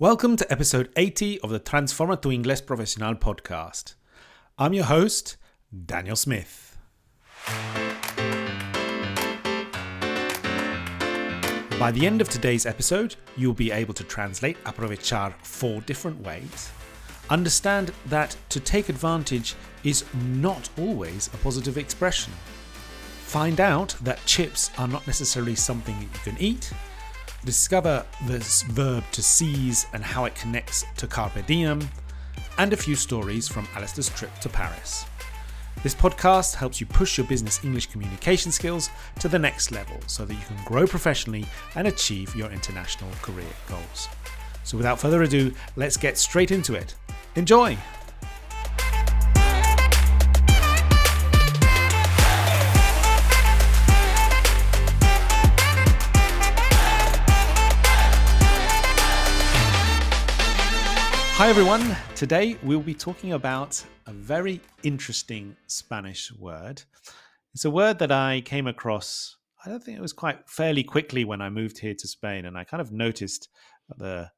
Welcome to episode 80 of the Transforma tu Inglés Profesional podcast. I'm your host, Daniel Smith. By the end of today's episode, you'll be able to translate aprovechar four different ways. Understand that to take advantage is not always a positive expression. Find out that chips are not necessarily something you can eat discover this verb to seize and how it connects to carpe diem, and a few stories from Alastair's trip to Paris. This podcast helps you push your business English communication skills to the next level so that you can grow professionally and achieve your international career goals. So, without further ado, let's get straight into it. Enjoy! Hi, everyone. Today we'll be talking about a very interesting Spanish word. It's a word that I came across, I don't think it was quite fairly quickly when I moved here to Spain. And I kind of noticed the,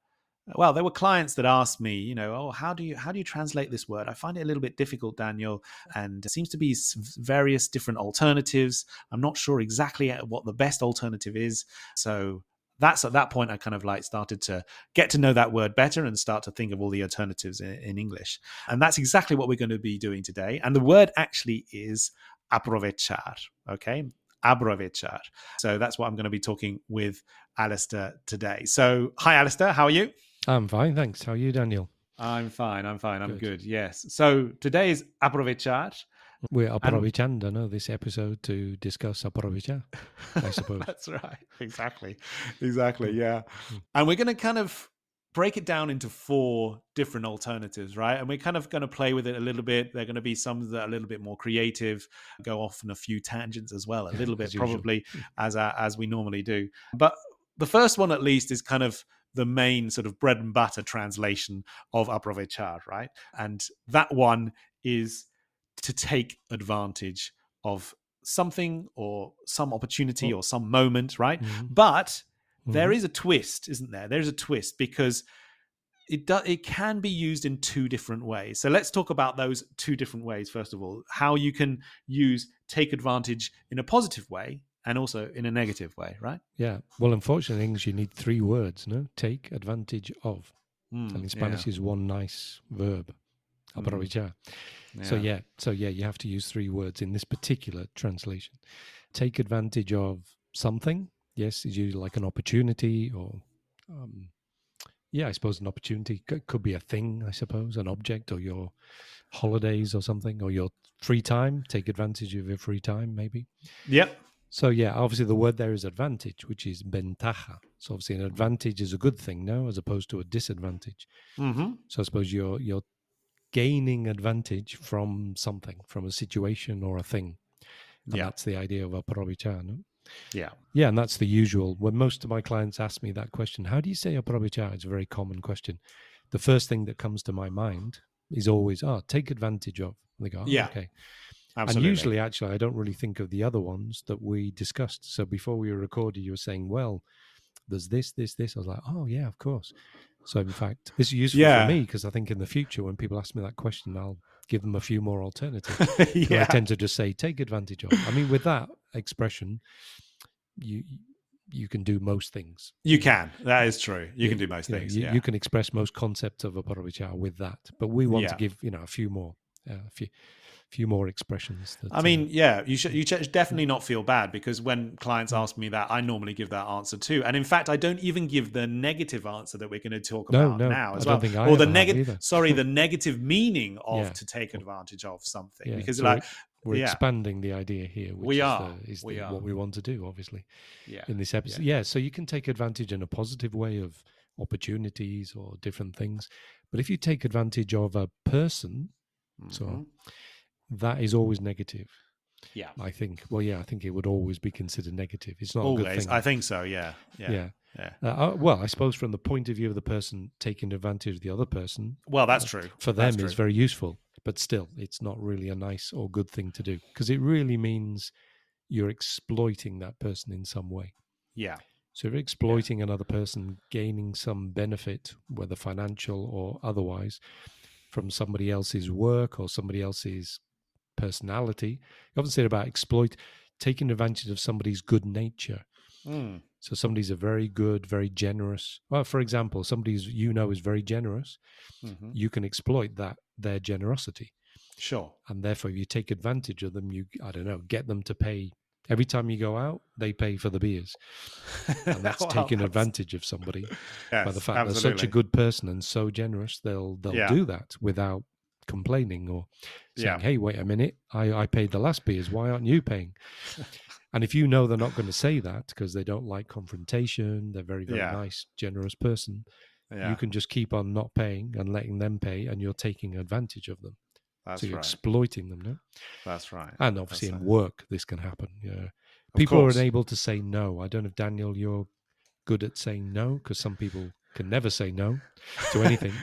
well, there were clients that asked me, you know, oh, how do you how do you translate this word? I find it a little bit difficult, Daniel, and it seems to be various different alternatives. I'm not sure exactly uh, what the best alternative is. So that's at that point I kind of like started to get to know that word better and start to think of all the alternatives in, in English. And that's exactly what we're going to be doing today. And the word actually is aprovechar. Okay. Aprovechar. So that's what I'm going to be talking with Alastair today. So, hi, Alastair. How are you? I'm fine. Thanks. How are you, Daniel? I'm fine. I'm fine. I'm good. good. Yes. So today is aprovechar. We're aprovechando no, this episode to discuss aprovechar, I suppose. That's right. Exactly. Exactly. Yeah. Mm. And we're going to kind of break it down into four different alternatives, right? And we're kind of going to play with it a little bit. They're going to be some that are a little bit more creative, go off on a few tangents as well, a little bit probably mm. as as we normally do. But the first one, at least, is kind of the main sort of bread and butter translation of aprovechar, right? And that one is to take advantage of something or some opportunity or some moment, right? Mm-hmm. But mm-hmm. there is a twist, isn't there? There's a twist because it do, it can be used in two different ways. So let's talk about those two different ways first of all. How you can use take advantage in a positive way and also in a negative way, right? Yeah. Well, unfortunately, in English you need three words. No, take advantage of, mm, and in Spanish yeah. is one nice verb, mm. aprovechar. Mm. Yeah. So yeah, so yeah, you have to use three words in this particular translation. Take advantage of something. Yes, is usually like an opportunity or, um, yeah, I suppose an opportunity could, could be a thing. I suppose an object or your holidays or something or your free time. Take advantage of your free time, maybe. Yep. So yeah, obviously the word there is advantage, which is ventaja. So obviously an advantage is a good thing now, as opposed to a disadvantage. Mm-hmm. So I suppose you're you're gaining advantage from something, from a situation or a thing. And yeah. that's the idea of aprovechar. No? Yeah. Yeah, and that's the usual. When most of my clients ask me that question, how do you say aprovechar? It's a very common question. The first thing that comes to my mind is always, oh, take advantage of. And they go, oh, yeah. okay. Absolutely. And usually, actually, I don't really think of the other ones that we discussed. So before we were recorded, you were saying, well, there's this, this, this. I was like, oh, yeah, of course. So, in fact, this is useful yeah. for me because I think in the future, when people ask me that question, I'll give them a few more alternatives. yeah. I tend to just say, take advantage of. I mean, with that expression, you you can do most things. You can. That is true. You, you can do most you things. Know, you, yeah. you, can express most concepts of a aprovechar with that. But we want to give you know a few more, uh, a few few more expressions. That, I mean, uh, yeah, you should you should definitely not feel bad because when clients ask me that, I normally give that answer too. And in fact, I don't even give the negative answer that we're going to talk about no, now as I well, or the negative. sorry, the negative meaning of yeah. to take advantage of something yeah. because so like. We're yeah. expanding the idea here. Which we is are. The, is we the, are. what we want to do, obviously. Yeah. In this episode, yeah. So you can take advantage in a positive way of opportunities or different things, but if you take advantage of a person, mm-hmm. so that is always negative. Yeah, I think. Well, yeah, I think it would always be considered negative. It's not always. I think so. Yeah, yeah, yeah. yeah. Uh, uh, well, I suppose from the point of view of the person taking advantage of the other person. Well, that's uh, true. For them, it's very useful, but still, it's not really a nice or good thing to do because it really means you're exploiting that person in some way. Yeah. So if you're exploiting yeah. another person, gaining some benefit, whether financial or otherwise, from somebody else's work or somebody else's personality. You often say about exploit, taking advantage of somebody's good nature. Mm. So somebody's a very good, very generous. Well, for example, somebody's you know is very generous. Mm-hmm. You can exploit that their generosity. Sure. And therefore, if you take advantage of them, you I don't know, get them to pay every time you go out, they pay for the beers. And that's well, taking that's... advantage of somebody yes, by the fact absolutely. they're such a good person and so generous, they'll they'll yeah. do that without complaining or saying, yeah. "Hey, wait a minute, I I paid the last beers. Why aren't you paying?" and if you know they're not going to say that because they don't like confrontation, they're very very yeah. nice, generous person. You can just keep on not paying and letting them pay, and you're taking advantage of them. That's so you're right. exploiting them, no? That's right. And obviously That's in right. work, this can happen. Yeah. People are unable to say no. I don't know if Daniel, you're good at saying no because some people can never say no to anything.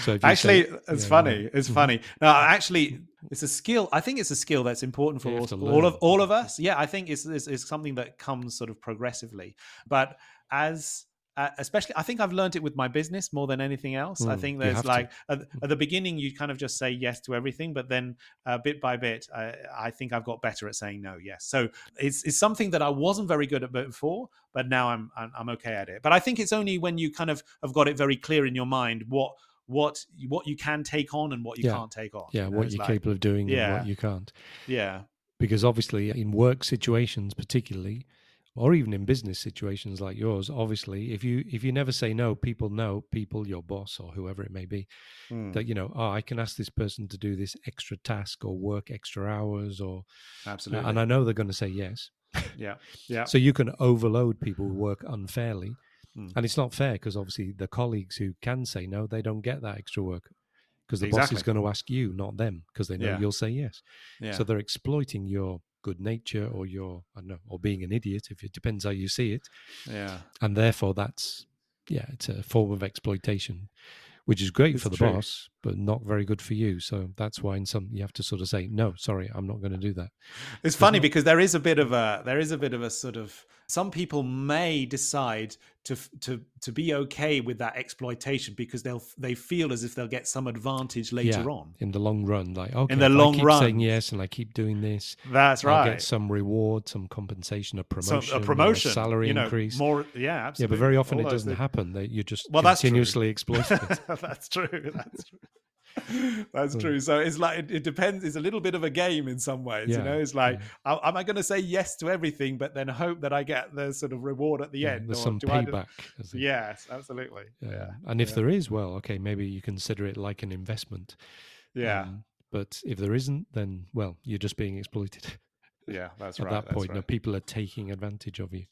so actually, say, it's yeah, funny. It's mm-hmm. funny. No, actually, it's a skill. I think it's a skill that's important for all, all, of all of us. Yeah, I think it's, it's, it's something that comes sort of progressively. But as uh, especially i think i've learned it with my business more than anything else mm, i think there's like at, at, the beginning you kind of just say yes to everything but then uh, bit by bit I, I, think i've got better at saying no yes so it's, it's something that i wasn't very good at before but now I'm, I'm i'm okay at it but i think it's only when you kind of have got it very clear in your mind what what what you can take on and what you yeah. can't take on. Yeah you know, what you're like, capable of doing yeah. and what you can't. Yeah. Because obviously in work situations particularly or even in business situations like yours obviously if you if you never say no people know people your boss or whoever it may be mm. that you know oh i can ask this person to do this extra task or work extra hours or absolutely and i know they're going to say yes. Yeah. Yeah. So you can overload people who work unfairly mm. and it's not fair because obviously the colleagues who can say no they don't get that extra work because the exactly. boss is going to ask you not them because they know yeah. you'll say yes yeah. so they're exploiting your good nature or your I don't know or being an idiot if it depends how you see it. Yeah. And therefore that's yeah, it's a form of exploitation, which is great it's for the true. boss, but not very good for you. So that's why in some you have to sort of say, No, sorry, I'm not going to do that. It's funny not... because there is a bit of a there is a bit of a sort of some people may decide to to to be okay with that exploitation because they'll they feel as if they'll get some advantage later yeah, on in the long run. Like okay, in the long run, saying yes, and I keep doing this. That's right. I'll get some reward, some compensation, a promotion, a promotion, a salary you know, increase. More, yeah, absolutely. Yeah, but very often All it doesn't things. happen. That you just well, continuously exploit it. that's true. That's true. That's true. So it's like it, it, depends. It's a little bit of a game in some ways. Yeah, you know, it's like, yeah. am I going to say yes to everything, but then hope that I get the sort of reward at the yeah, end? There's some payback. Yes, absolutely. Yeah. And if there is, well, okay, maybe you consider it like an investment. Yeah. Um, but if there isn't, then well, you're just being exploited. Yeah, that's At right. At that point, right. no, people are taking advantage of you.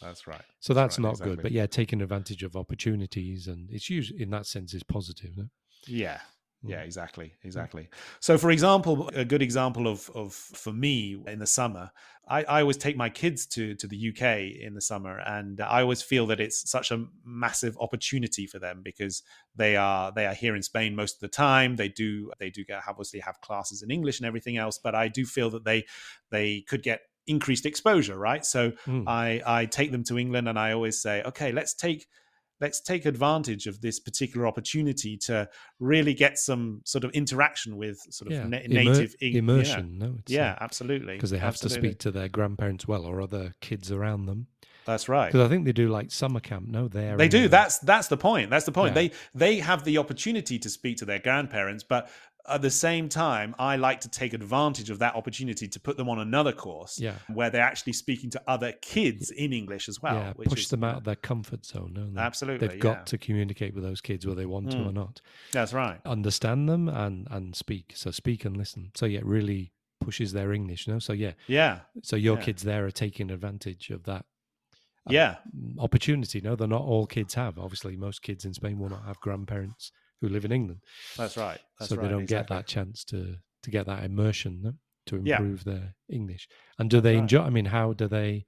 That's right. So that's, that's right, not exactly. good. But yeah, taking advantage of opportunities, and it's usually in that sense is positive. No? Yeah, yeah, mm. exactly, exactly. So, for example, a good example of of for me in the summer, I, I always take my kids to to the UK in the summer, and I always feel that it's such a massive opportunity for them because they are they are here in Spain most of the time. They do they do get obviously have classes in English and everything else, but I do feel that they they could get increased exposure, right? So mm. I I take them to England, and I always say, okay, let's take let's take advantage of this particular opportunity to really get some sort of interaction with sort of yeah. na- native Immer- immersion. Yeah. No, yeah, uh, absolutely, because they have absolutely. to speak to their grandparents well or other kids around them. That's right. Because I think they do like summer camp. No, they're they do. That's that's the point. That's the point. Yeah. They they have the opportunity to speak to their grandparents, but at the same time, I like to take advantage of that opportunity to put them on another course yeah. where they're actually speaking to other kids in English as well. Yeah, push is, them out of their comfort zone. No? Absolutely. They've got to communicate with those kids whether they want mm. to or mm. not. That's right. Understand them and, and speak. So speak and listen. So, yeah, really pushes their English. No? So, yeah. Yeah. So your yeah. kids there are taking advantage of that uh, yeah opportunity no they're not all kids have obviously most kids in spain will not have grandparents who live in England. That's right. That's so right, they don't exactly. get that chance to to get that immersion no? to improve yeah. their English. And do they right. enjoy? I mean, how do they?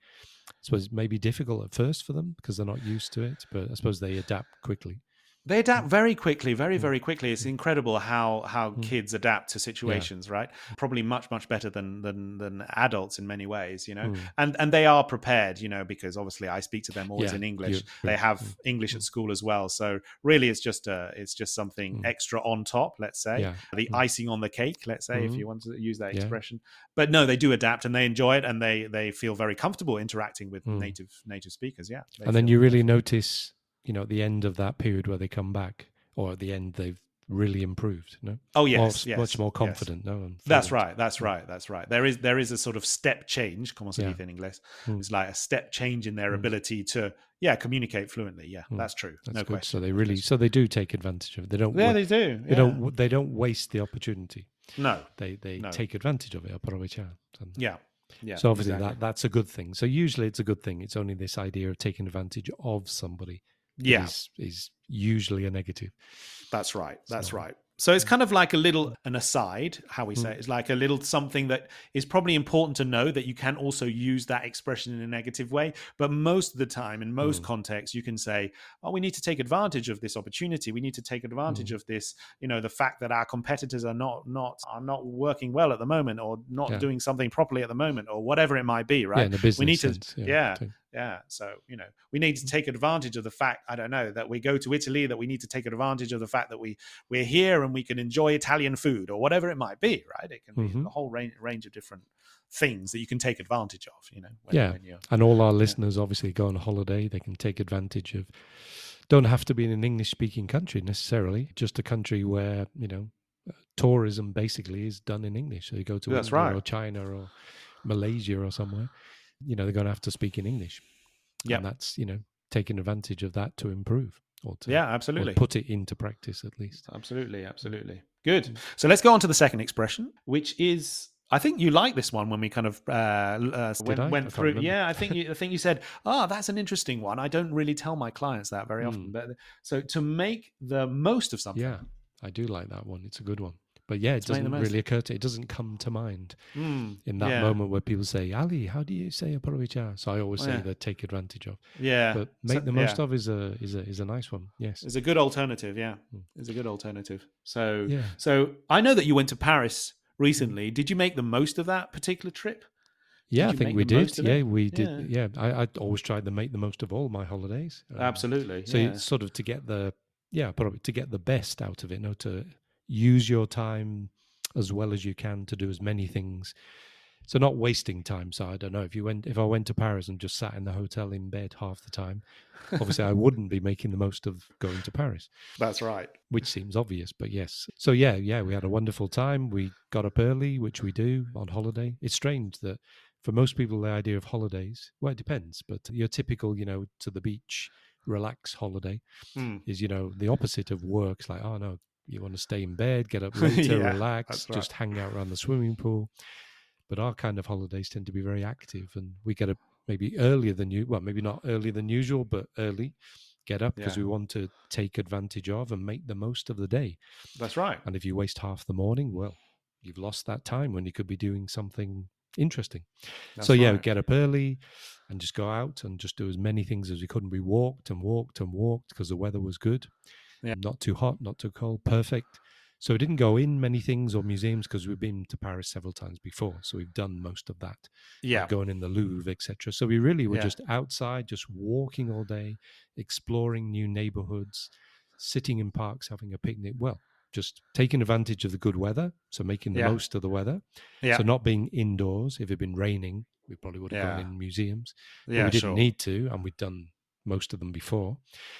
I suppose it may be difficult at first for them because they're not used to it, but I suppose they adapt quickly. They adapt very quickly, very, very quickly. It's incredible how how mm. kids adapt to situations, yeah. right? Probably much, much better than than than adults in many ways, you know. Mm. And and they are prepared, you know, because obviously I speak to them always yeah. in English. they have mm. English at school as well, so really it's just a it's just something mm. extra on top. Let's say the mm. icing on the cake. Let's say mm-hmm. if you want to use that expression. But no, they do adapt and they enjoy it, and they they feel very comfortable interacting with mm. native native speakers. Yeah, and then you really notice you know, at the end of that period where they come back, or at the end they've really improved. No. Oh yes, more, yes much more confident. Yes. No. That's right. That's right. That's right. There is there is a sort of step change. Como se dice in English? Mm. It's like a step change in their mm. ability to yeah communicate fluently. Yeah, mm. that's true. That's no good. question. So they really so they do take advantage of it. They don't. Yeah, wa- they do. They don't. They don't waste the opportunity. No. They they no. take advantage of it. Aprovechar. Yeah. Yeah, so obviously exactly. that that's a good thing. So usually it's a good thing. It's only this idea of taking advantage of somebody yeah is, is usually a negative that's right that's so, right so it's kind of like a little an aside, how we say it. It's like a little something that is probably important to know that you can also use that expression in a negative way. But most of the time, in most mm. contexts, you can say, "Oh, we need to take advantage of this opportunity. We need to take advantage mm. of this. You know, the fact that our competitors are not not are not working well at the moment, or not yeah. doing something properly at the moment, or whatever it might be. Right? Yeah, in the business we need sense, to, yeah, yeah, yeah. So you know, we need to take advantage of the fact. I don't know that we go to Italy. That we need to take advantage of the fact that we we're here and we can enjoy Italian food or whatever it might be, right? It can mm-hmm. be a whole range, range of different things that you can take advantage of, you know. When, yeah. When and all our listeners yeah. obviously go on holiday, they can take advantage of, don't have to be in an English speaking country necessarily, just a country where, you know, tourism basically is done in English. So you go to That's India right. or China or Malaysia or somewhere, you know, they're going to have to speak in English. Yeah. And that's, you know, taking advantage of that to improve or to yeah absolutely put it into practice at least absolutely absolutely good mm. so let's go on to the second expression which is I think you like this one when we kind of uh, uh, went, went through. Yeah, I think you, I think you said, "Oh, that's an interesting one." I don't really tell my clients that very often, mm. but so to make the most of something. Yeah, I do like that one. It's a good one. But yeah, it doesn't really occur to it doesn't come to mind mm, in that yeah. moment where people say, Ali, how do you say aprovechar? So I always oh, say yeah. that take advantage of. Yeah. But make so, the most yeah. of is a is a is a nice one. Yes. It's a good alternative, yeah. Mm. It's a good alternative. So yeah. so I know that you went to Paris recently. Did you make the most of that particular trip? Yeah, I think we did. Yeah, we did. Yeah, I, I always tried to make the most of all my holidays. Um, Absolutely. So it's sort of to get the yeah, probably to get the best out of it, no, to use your time as well as you can to do as many things. So not wasting time. So I don't know if you went if I went to Paris and just sat in the hotel in bed half the time, obviously I wouldn't be making the most of going to Paris. That's right. Which seems obvious, but yes. So yeah, yeah, we had a wonderful time. We got up early, which we do on holiday. It's strange that for most people the idea of holidays, well it depends, but your typical, you know, to the beach relax holiday mm. is you know the opposite of work. It's like, oh no, you want to stay in bed, get up later, yeah, relax, right. just hang out around the swimming pool. But our kind of holidays tend to be very active, and we get up maybe earlier than you. Well, maybe not earlier than usual, but early. Get up because yeah. we want to take advantage of and make the most of the day. That's right. And if you waste half the morning, well, you've lost that time when you could be doing something interesting. That's so yeah, right. get up early and just go out and just do as many things as we could. And we walked and walked and walked because the weather was good. Yeah. Not too hot, not too cold, perfect. So we didn't go in many things or museums because we've been to Paris several times before. So we've done most of that. Yeah. Like going in the Louvre, etc. So we really were yeah. just outside, just walking all day, exploring new neighborhoods, sitting in parks, having a picnic. Well, just taking advantage of the good weather. So making the yeah. most of the weather. Yeah. So not being indoors. If it had been raining, we probably would have yeah. gone in museums. Yeah, we didn't sure. need to, and we'd done most of them before.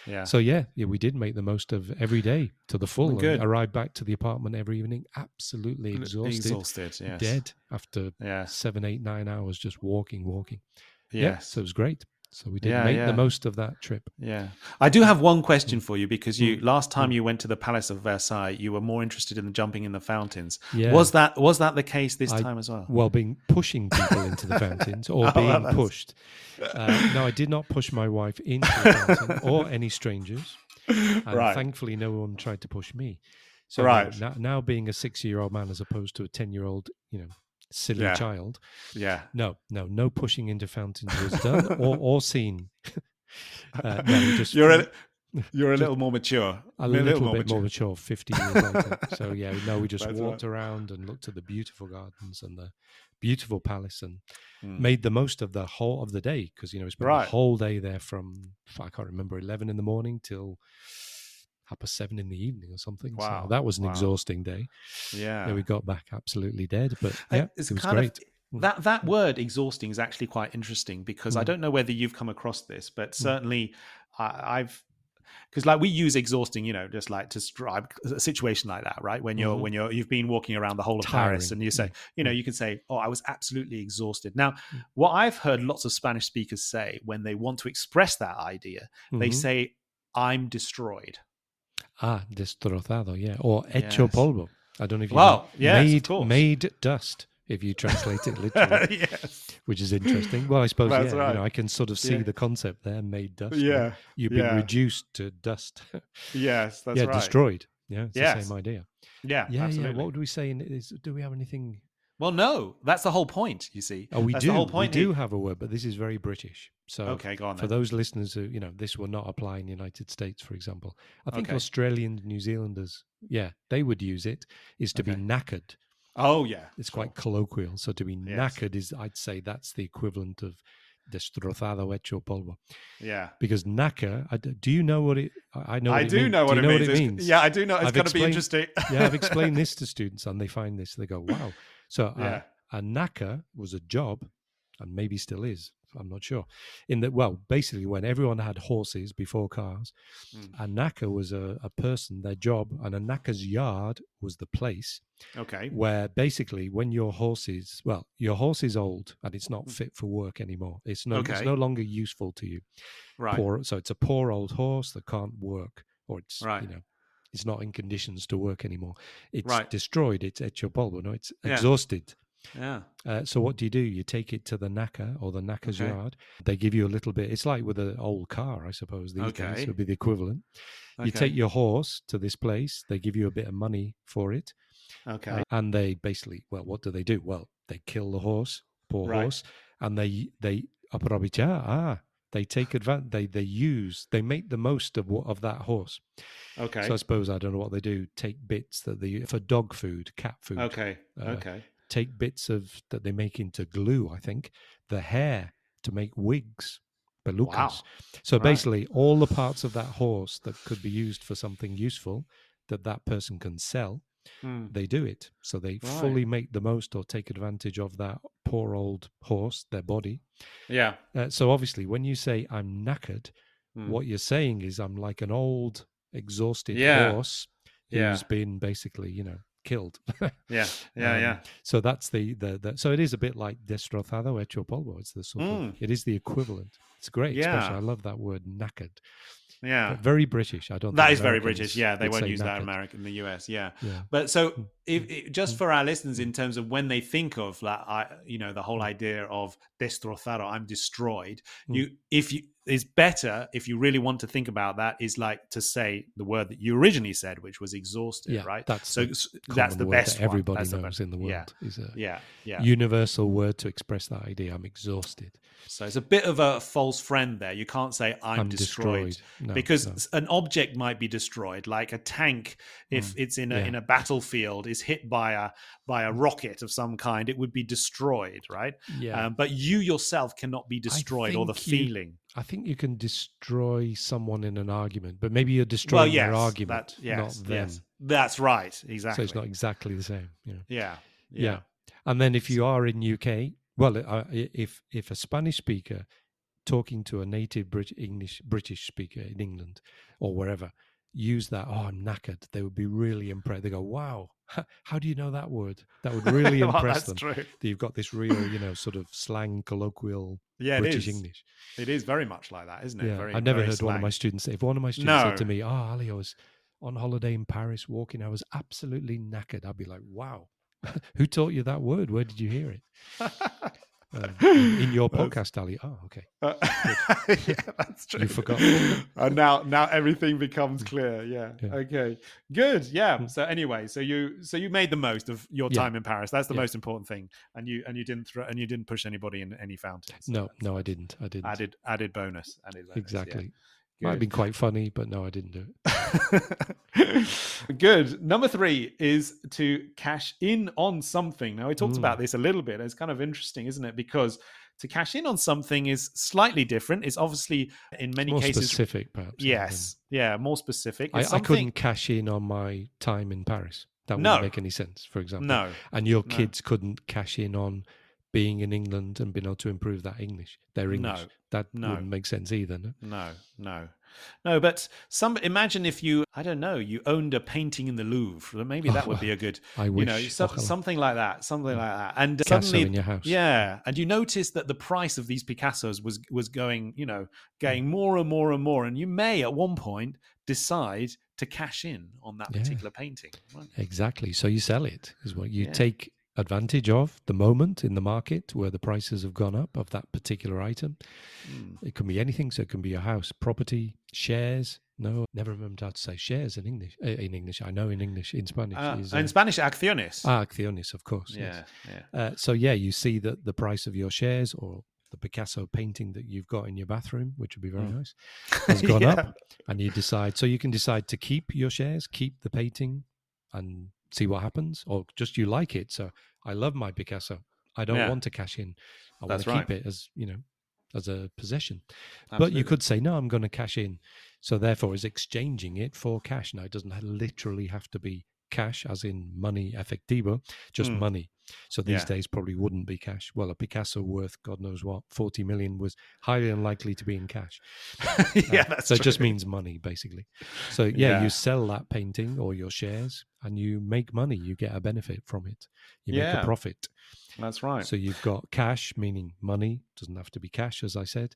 Yeah. So yeah, yeah, we did make the most of every day to the full. Good. arrived back to the apartment every evening, absolutely exhausted, exhausted, yes. dead after yeah. seven, eight, nine hours just walking, walking. Yes. Yeah, so it was great. So we did yeah, make yeah. the most of that trip. Yeah. I do have one question for you because you mm. last time mm. you went to the Palace of Versailles, you were more interested in jumping in the fountains. Yeah. Was that was that the case this I, time as well? Well, being pushing people into the fountains or oh, being pushed. Uh, no, I did not push my wife into the fountain or any strangers. And right. thankfully no one tried to push me. So right. now, now being a 60-year-old man as opposed to a 10-year-old, you know, silly yeah. child. Yeah. No, no, no pushing into fountains was done or, or seen. uh, no, just you're an You're a little more mature. A, a little, bit more mature 50 years later. So, yeah, no, we just That's walked right. around and looked at the beautiful gardens and the beautiful palace and mm. made the most of the whole of the day because, you know, we spent right. the whole day there from, I can't remember, 11 in the morning till half past seven in the evening or something. Wow. So that was an wow. exhausting day. Yeah. yeah. We got back absolutely dead, but yeah, it's it was great. Of, mm. that that word exhausting is actually quite interesting because mm. I don't know whether you've come across this, but mm. certainly mm. I, I've because like we use exhausting you know just like to describe a situation like that right when you're mm-hmm. when you're you've been walking around the whole of Tiring. paris and you say you know mm. you can say oh i was absolutely exhausted now mm. what i've heard lots of spanish speakers say when they want to express that idea mm-hmm. they say i'm destroyed Ah, destrozado, yeah. Or hecho yes. polvo. I don't know if you well, know. Yes, made, made dust, if you translate it literally. yes. Which is interesting. Well, I suppose, That's yeah, right. you know, I can sort of see yeah. the concept there, made dust. Yeah. You've been yeah. reduced to dust. yes, that's yeah, right. destroyed. Yeah, it's yes. the same idea. Yeah, yeah, absolutely. yeah. What would we say? In, is, do we have anything well, no, that's the whole point. You see, oh, we that's do. The whole point we do eh? have a word, but this is very British. So, okay, go on. For then. those listeners who, you know, this will not apply in the United States, for example. I think okay. Australian New Zealanders, yeah, they would use it. Is to okay. be knackered. Oh yeah, it's sure. quite colloquial. So to be yes. knackered is, I'd say, that's the equivalent of destrozado hecho polvo. Yeah. Because knacker, do you know what it? I know. I do means. know what, do it, know means. what it means. Yeah, I do know. It's going to be interesting. yeah, I've explained this to students, and they find this. They go, "Wow!" So uh, yeah. a knacker was a job, and maybe still is. I'm not sure. In that, well, basically, when everyone had horses before cars, mm. a knacker was a, a, person, their job, and a knacker's yard was the place. Okay. Where basically, when your horse is, well, your horse is old and it's not hmm. fit for work anymore. It's no, okay. it's no longer useful to you. Right. Poor, so it's a poor old horse that can't work, or it's right. you know it's not in conditions to work anymore. It's right. destroyed. It's hecho polvo. No, it's yeah. exhausted. Yeah. Uh, so what do you do? You take it to the knacker or the knacker's okay. yard. They give you a little bit. It's like with an old car, I suppose. These okay. days would be the equivalent. Okay. You take your horse to this place. They give you a bit of money for it. Okay. Uh, and they basically, well, what do they do? Well, they kill the horse, poor right. horse, and they they aprovechar. Ah, they take advantage. They they use. They make the most of what of that horse. Okay. So I suppose I don't know what they do. Take bits that they for dog food, cat food. Okay. Uh, okay take bits of that they make into glue, I think, the hair to make wigs, pelucas. Wow. So right. basically, all the parts of that horse that could be used for something useful that that person can sell, mm. they do it. So they right. fully make the most or take advantage of that poor old horse, their body. Yeah. Uh, so obviously, when you say I'm knackered, mm. what you're saying is I'm like an old, exhausted yeah. horse who's yeah. been basically, you know, killed. yeah, yeah, um, yeah. So that's the, the, the so it is a bit like destrozado hecho polvo. It's the sort mm. of it is the equivalent. It's great. Yeah, I love that word knackered. Yeah, but very British. I don't. That is very British. Yeah, they won't use that in America in the US. Yeah, yeah. But so, mm, if, if, just mm. for our listeners, in terms of when they think of that, I, you know, the whole idea of destrozado, I'm destroyed. You, if you is better if you really want to think about that is like to say the word that you originally said which was exhausted yeah, right that's so the that's the best that everybody knows in the world yeah, is a yeah, yeah. universal word to express that idea i'm exhausted so it's a bit of a false friend there you can't say i'm, I'm destroyed, destroyed. No, because no. an object might be destroyed like a tank if mm. it's in a yeah. in a battlefield is hit by a by a rocket of some kind it would be destroyed right yeah um, but you yourself cannot be destroyed or the you, feeling I think you can destroy someone in an argument, but maybe you're destroying well, yes, their argument, that, yes, not them. Yes. That's right, exactly. So it's not exactly the same. You know? yeah, yeah, yeah. And then if you are in UK, well, uh, if if a Spanish speaker talking to a native Brit- English British speaker in England or wherever use that, oh, I'm knackered, they would be really impressed. They go, wow, how do you know that word? That would really impress well, them. True. That you've got this real, you know, sort of slang, colloquial yeah, British English. It is very much like that, isn't it? Yeah. Very, I've never heard slang. one of my students say, if one of my students no. said to me, oh, Ali, I was on holiday in Paris walking, I was absolutely knackered. I'd be like, wow, who taught you that word? Where did you hear it? uh, in your podcast, Ali. Oh, okay. Uh, yeah, that's true. You forgot. And now, now everything becomes clear. Yeah. yeah. Okay. Good. Yeah. Hmm. So anyway, so you, so you made the most of your time yeah. in Paris. That's the most important thing. And you, and you didn't throw, and you didn't push anybody in any fountains. No, no, I didn't. I didn't. Added, added bonus. Added bonus. Exactly. Might have been quite funny, but no, I didn't do it. Good. Number three is to cash in on something. Now, we talked mm. about this a little bit. It's kind of interesting, isn't it? Because to cash in on something is slightly different. It's obviously in many more cases specific, perhaps. Yes, yeah, more specific. I, I, couldn't cash in on my time in Paris. That wouldn't no. make any sense, for example. No. And your kids no. couldn't cash in on being in England and being able to improve that English, their English. No. That no. wouldn't make sense either. No, no, no. No, but some imagine if you I don't know you owned a painting in the Louvre. Maybe that would oh, be a good. I wish. You know, so, something like that, something mm. like that. And Picasso suddenly, in your house. yeah, and you notice that the price of these Picassos was was going, you know, mm. getting more and more and more, and you may at one point decide to cash in on that particular yeah. painting. Right? Exactly. So you sell it is what you yeah. take advantage of the moment in the market where the prices have gone up of that particular item. Mm. It can be anything. So it can be a house, property, shares. No, never remember how to say shares in English. Uh, in English, I know in English. In Spanish, uh, is, uh, in Spanish, acciones. Ah, acciones, of course. Yeah, yes. yeah. Uh, so yeah, you see that the price of your shares or the Picasso painting that you've got in your bathroom, which would be very mm. nice, has gone yeah. up, and you decide. So you can decide to keep your shares, keep the painting, and see what happens, or just you like it. So I love my Picasso. I don't yeah. want to cash in. I want to right. keep it as you know as a possession. Absolutely. But you could say, no, I'm going to cash in. So therefore, is exchanging it for cash. Now, it doesn't literally have to be cash, as in money efectivo, just mm. money. So these yeah. days probably wouldn't be cash. Well, a Picasso worth God knows what, 40 million was highly unlikely to be in cash. yeah, uh, so true. it just means money, basically. So yeah, yeah, you sell that painting or your shares and you make money. You get a benefit from it. You yeah. make a profit. That's right. So you've got cash, meaning money, doesn't have to be cash, as I said,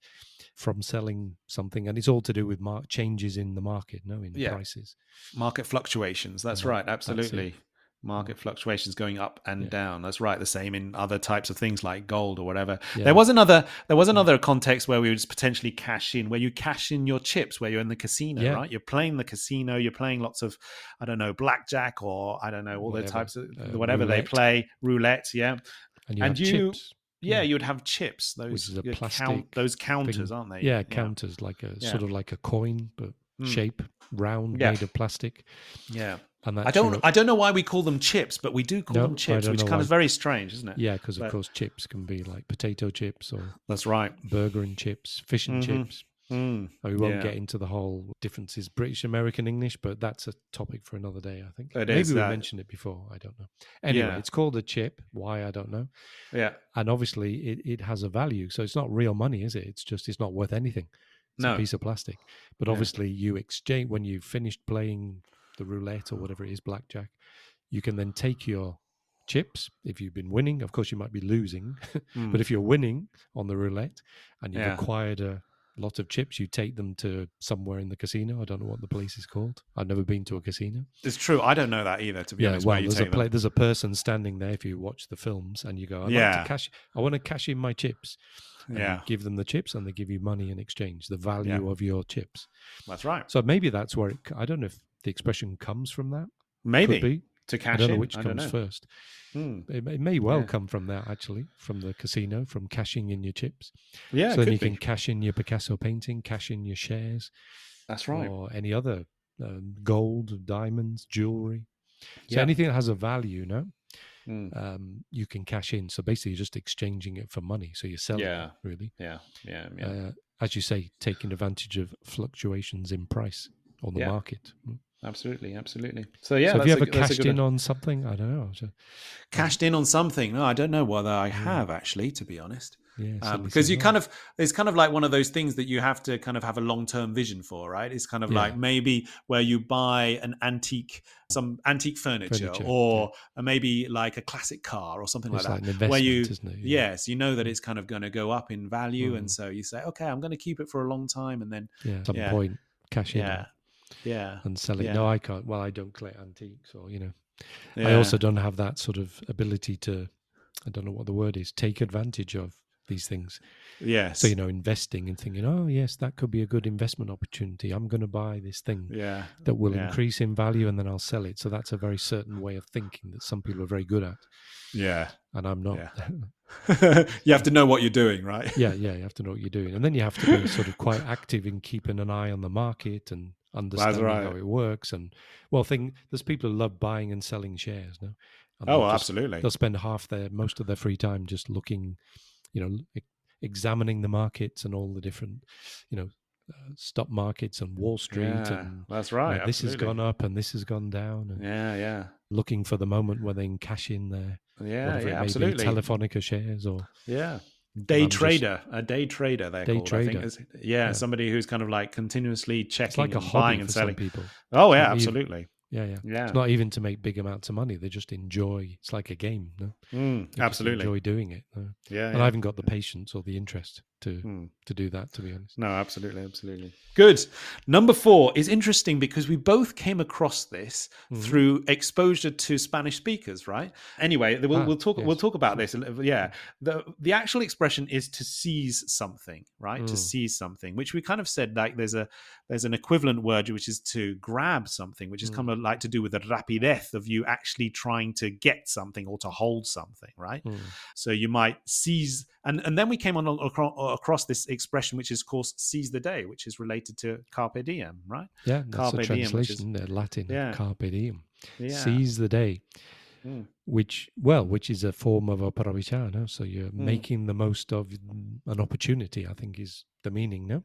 from selling something. And it's all to do with mar- changes in the market, no, in yeah. prices. Market fluctuations. That's right. Absolutely. That's market fluctuations going up and yeah. down that's right the same in other types of things like gold or whatever yeah. there was another there was another context where we would potentially cash in where you cash in your chips where you're in the casino yeah. right you're playing the casino you're playing lots of i don't know blackjack or i don't know all whatever. the types of uh, whatever roulette. they play roulette yeah and you, and you yeah, you would have chips. Those plastic count, those counters, thing. aren't they? Yeah, counters like a sort of like a coin, but mm. shape round, made of plastic. Yeah, I don't, I don't know why we call them chips, but we do call no, them chips, which kind why. of very strange, isn't it? Yeah, because of course chips can be like potato chips or that's right, burger and chips, fish and mm-hmm. chips. Mm, we won't yeah. get into the whole differences British American English, but that's a topic for another day. I think it maybe we that. mentioned it before. I don't know. Anyway, yeah. it's called a chip. Why I don't know. Yeah, and obviously it, it has a value, so it's not real money, is it? It's just it's not worth anything. It's no. a piece of plastic. But yeah. obviously, you exchange when you've finished playing the roulette or whatever it is, blackjack, you can then take your chips if you've been winning. Of course, you might be losing, mm. but if you're winning on the roulette and you've yeah. acquired a lot of chips, you take them to somewhere in the casino. I don't know what the place is called. I've never been to a casino. It's true. I don't know that either. To be yeah, honest, well, there's a there's a person standing there. If you watch the films and you go, I'd yeah. like to cash. I want to cash in my chips. yeah. give them the chips and they give you money in exchange, the value yeah. of your chips. That's right. So maybe that's where it, I don't know if the expression comes from that. Maybe to cash. I don't know in. which comes know. first. Hmm. It, it, may well yeah. come from that actually, from the casino, from cashing in your chips. Yeah, so then you be. can cash in your Picasso painting, cash in your shares. That's right. Or any other um, gold, diamonds, jewelry. So yeah. anything that has a value, no, mm. um, you can cash in. So basically, you're just exchanging it for money. So you're selling yeah. it, really. Yeah, yeah, yeah. Uh, as you say, taking advantage of fluctuations in price on the yeah. market. Mm. Absolutely, absolutely. So yeah, so have you ever a, cashed in on something? I don't know. Just, cashed in on something? No, I don't know whether I have actually, to be honest. Yeah, um, because you kind of it's kind of like one of those things that you have to kind of have a long term vision for, right? It's kind of yeah. like maybe where you buy an antique, some antique furniture, furniture or yeah. maybe like a classic car or something it's like, that. where you, yeah. yes, you know that it's kind of going to go up in value, mm. and so you say, okay, I'm going to keep it for a long time, and then yeah, at some point cash in. Yeah, yeah, and sell it. Yeah. No, I can't. Well, I don't collect antiques, or you know, yeah. I also don't have that sort of ability to. I don't know what the word is. Take advantage of these things. Yes. So you know, investing and thinking, oh yes, that could be a good investment opportunity. I'm going to buy this thing. Yeah. That will yeah. increase in value, and then I'll sell it. So that's a very certain way of thinking that some people are very good at. Yeah. And I'm not. Yeah. you have to know what you're doing, right? yeah, yeah. You have to know what you're doing, and then you have to be sort of quite active in keeping an eye on the market and understanding right. how it works. And well, thing there's people who love buying and selling shares, no? And oh, just, absolutely. They'll spend half their most of their free time just looking, you know, examining the markets and all the different, you know, uh, stock markets and Wall Street. Yeah, and that's right. this has gone up and this has gone down. And yeah, yeah. Looking for the moment where they can cash in their yeah, yeah, absolutely. Telefonica shares or yeah. Day trader, just, a day trader. They day trader. Yeah, yeah, somebody who's kind of like continuously checking, it's like a buying and selling people. Oh yeah, absolutely. Yeah, yeah, yeah. It's not even to make big amounts of money. They just enjoy. It's like a game. No, mm, absolutely enjoy doing it. No? Yeah, and yeah. I haven't got the patience or the interest to mm. to do that. To be honest, no, absolutely, absolutely. Good. Number four is interesting because we both came across this mm-hmm. through exposure to Spanish speakers, right? Anyway, we'll, ah, we'll talk. Yes. We'll talk about this. Yeah, the the actual expression is to seize something, right? To mm. seize something, which we kind of said like there's a there's an equivalent word which is to grab something, which is kind mm. of like to do with the rapidez of you actually trying to get something or to hold something, right? Mm. So you might seize, and and then we came on across this expression which is of course, seize the day, which is related to carpe diem, right? Yeah, that's carpe a translation, diem, is, Latin, yeah. carpe diem, yeah. seize the day. Mm. Which well, which is a form of aprovechar, no? So you're mm. making the most of an opportunity. I think is the meaning, no?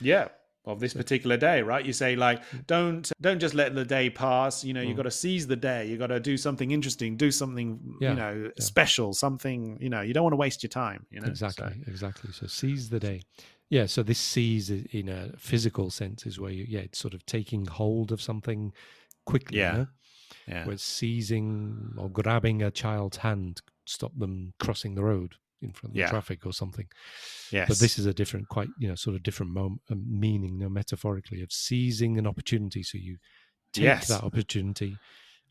Yeah, of this particular day right? You say like don't don't just let the day pass. You know you mm. got to seize the day. You got to do something interesting do something yeah. you know yeah. special something you know you don't want to waste your time you know exactly so. exactly so seize the day. Yeah so this seize in a physical sense is where you yeah it's sort of taking hold of something quickly yeah. you yeah. Where seizing or grabbing a child's hand stop them crossing the road in front of yeah. traffic or something. Yes. But this is a different, quite you know, sort of different mom- um, meaning, you know, metaphorically, of seizing an opportunity. So you take yes. that opportunity,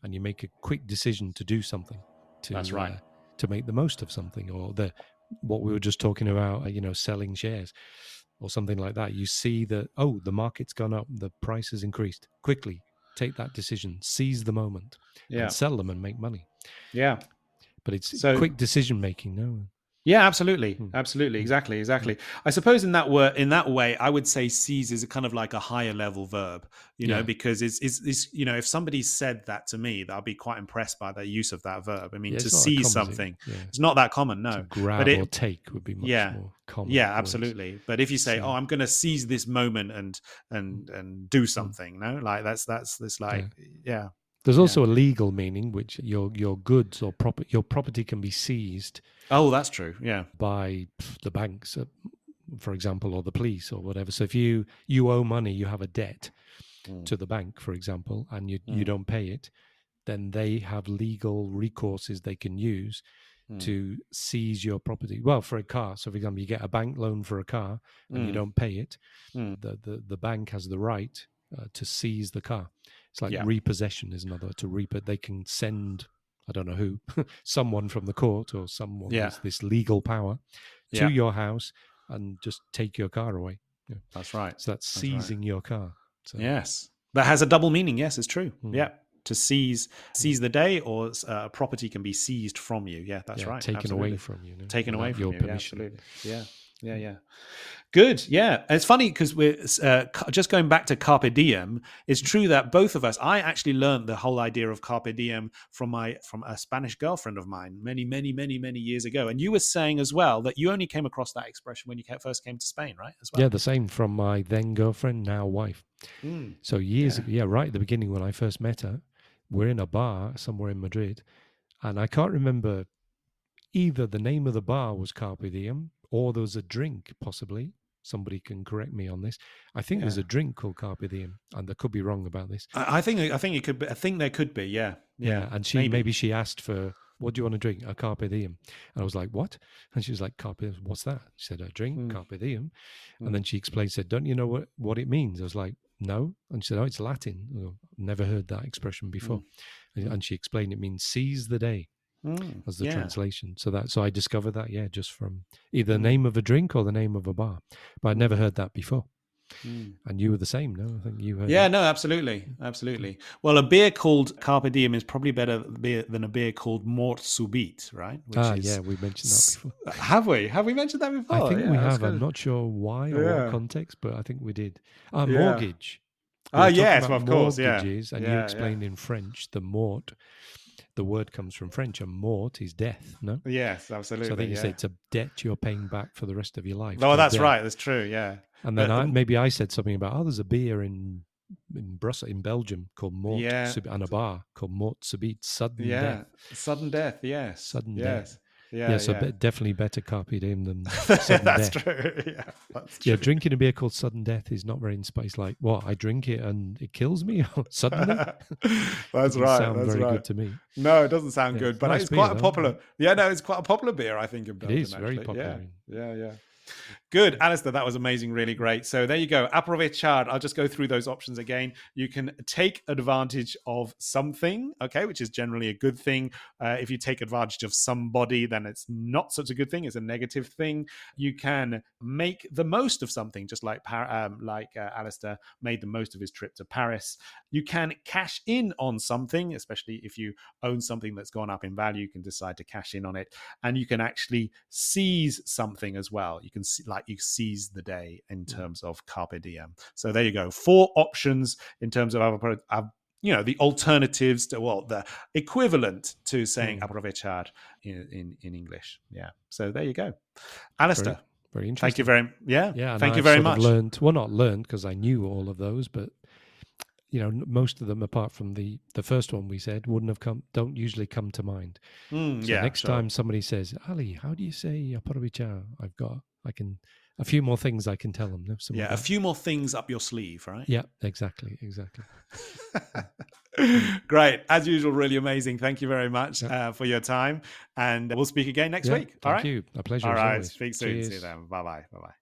and you make a quick decision to do something. To, That's right. Uh, to make the most of something, or the what we were just talking about, uh, you know, selling shares or something like that. You see that oh, the market's gone up, the price has increased. Quickly take that decision, seize the moment, yeah. and sell them and make money. Yeah. But it's so, quick decision making, no. Yeah, absolutely, hmm. absolutely, exactly, exactly. I suppose in that word, in that way, I would say seize is a kind of like a higher level verb, you know, yeah. because it's, it's, it's, you know, if somebody said that to me, that I'd be quite impressed by the use of that verb. I mean, yeah, to seize something, yeah. it's not that common, no. To grab but it, or take would be much yeah, more common. Yeah, absolutely. Words. But if you say, "Oh, I'm going to seize this moment and and hmm. and do hmm. something," no, like that's that's this like, yeah. There's also yeah. a legal meaning, which your your goods or property your property can be seized. Oh, that's true. Yeah, by the banks, uh, for example, or the police or whatever. So if you you owe money, you have a debt mm. to the bank, for example, and you mm. you don't pay it, then they have legal recourses they can use mm. to seize your property. Well, for a car, so for example, you get a bank loan for a car and you mm. don't pay it, mm. the, the the bank has the right uh, to seize the car. It's like yeah. repossession is another to reap it. They can send I don't know who, someone from the court or someone yeah. with this legal power to yeah. your house and just take your car away. Yeah. That's right. So that's, that's seizing right. your car. So. Yes, that has a double meaning. Yes, it's true. Mm. Yeah, to seize seize the day or uh, property can be seized from you. Yeah, that's right. Taken absolutely. away from you. No? Taken away from your you. Permission. Yeah, absolutely. Yeah, yeah, yeah. Good. Yeah. It's funny because we're uh, just going back to Carpe Diem. It's true that both of us, I actually learned the whole idea of Carpe Diem from my, from a Spanish girlfriend of mine many, many, many, many years ago. And you were saying as well that you only came across that expression when you first came to Spain, right? As well. Yeah. The same from my then girlfriend, now wife. Mm. So years, yeah. yeah, right at the beginning when I first met her, we're in a bar somewhere in Madrid. And I can't remember either the name of the bar was Carpe Diem or there was a drink possibly somebody can correct me on this. I think yeah. there's a drink called Carpe Diem, and I could be wrong about this. I, I think I think it could be. I think there could be. Yeah, yeah. yeah and she maybe. maybe. she asked for what do you want to drink? A Carpe Diem. And I was like, what? And she was like, Carpe Diem. What's that? She said, a drink, mm. Carpe Diem. Mm. And then she explained, said, don't you know what what it means? I was like, no. And she said, oh, it's Latin. I've never heard that expression before. Mm. And she explained it means seize the day. Mm, as the yeah. translation. So that so I discovered that yeah, just from either the name of a drink or the name of a bar, but I'd never heard that before. Mm. And you were the same, no? I think you heard. Yeah, that. no, absolutely, absolutely. Well, a beer called Carpe Diem is probably better beer than a beer called Mort Subite, right? Which ah, is, yeah, we mentioned that before. Have we? Have we mentioned that before? I think yeah, we have. I'm not sure why or yeah. what context, but I think we did. Ah, yeah. mortgage. Ah, yes, well, of course, yeah. And you explained in French the mort the word comes from French, and mort is death. No. Yes, absolutely. So I think you yeah. say it's a debt you're paying back for the rest of your life. Oh, that's debt. right. That's true. Yeah. And then but, I, uh, maybe I said something about oh, there's a beer in in Brussels, in Belgium, called Mort yeah. and a bar called Mort Subite, sudden yeah. death. Sudden death. Yes. Sudden yes. death. Yeah, yeah, so yeah. definitely better carpe diem than sudden that's death. True. Yeah, that's true. Yeah, drinking a beer called sudden death is not very inspired. It's like, what? I drink it and it kills me suddenly. that's right. Sound that's very right. good to me. No, it doesn't sound yeah, good, but nice it's quite a popular. Yeah, no, it's quite a popular beer. I think in Belgium. It is actually. very popular. Yeah, yeah, yeah. Good, Alastair. That was amazing. Really great. So there you go. Aprovechar. I'll just go through those options again. You can take advantage of something, okay, which is generally a good thing. Uh, if you take advantage of somebody, then it's not such a good thing. It's a negative thing. You can make the most of something, just like um, like uh, Alastair made the most of his trip to Paris. You can cash in on something, especially if you own something that's gone up in value. You can decide to cash in on it, and you can actually seize something as well. You can see, like you seize the day in mm. terms of carpe diem. So there you go, four options in terms of our, our you know the alternatives to well the equivalent to saying mm. aprovechar in, in, in English. Yeah. So there you go, Alastair. Very, very interesting. Thank you very yeah yeah. Thank you very much. Learned well, not learned because I knew all of those, but you know most of them apart from the the first one we said wouldn't have come don't usually come to mind mm, so yeah next sure. time somebody says ali how do you say aprovechar i've got i can a few more things I can tell them. Yeah, a few more things up your sleeve, right? Yeah, exactly, exactly. Great, as usual, really amazing. Thank you very much uh, for your time, and we'll speak again next yeah, week. All right, thank you. A pleasure. All right, always. speak soon. Cheers. See you then. Bye bye. Bye bye.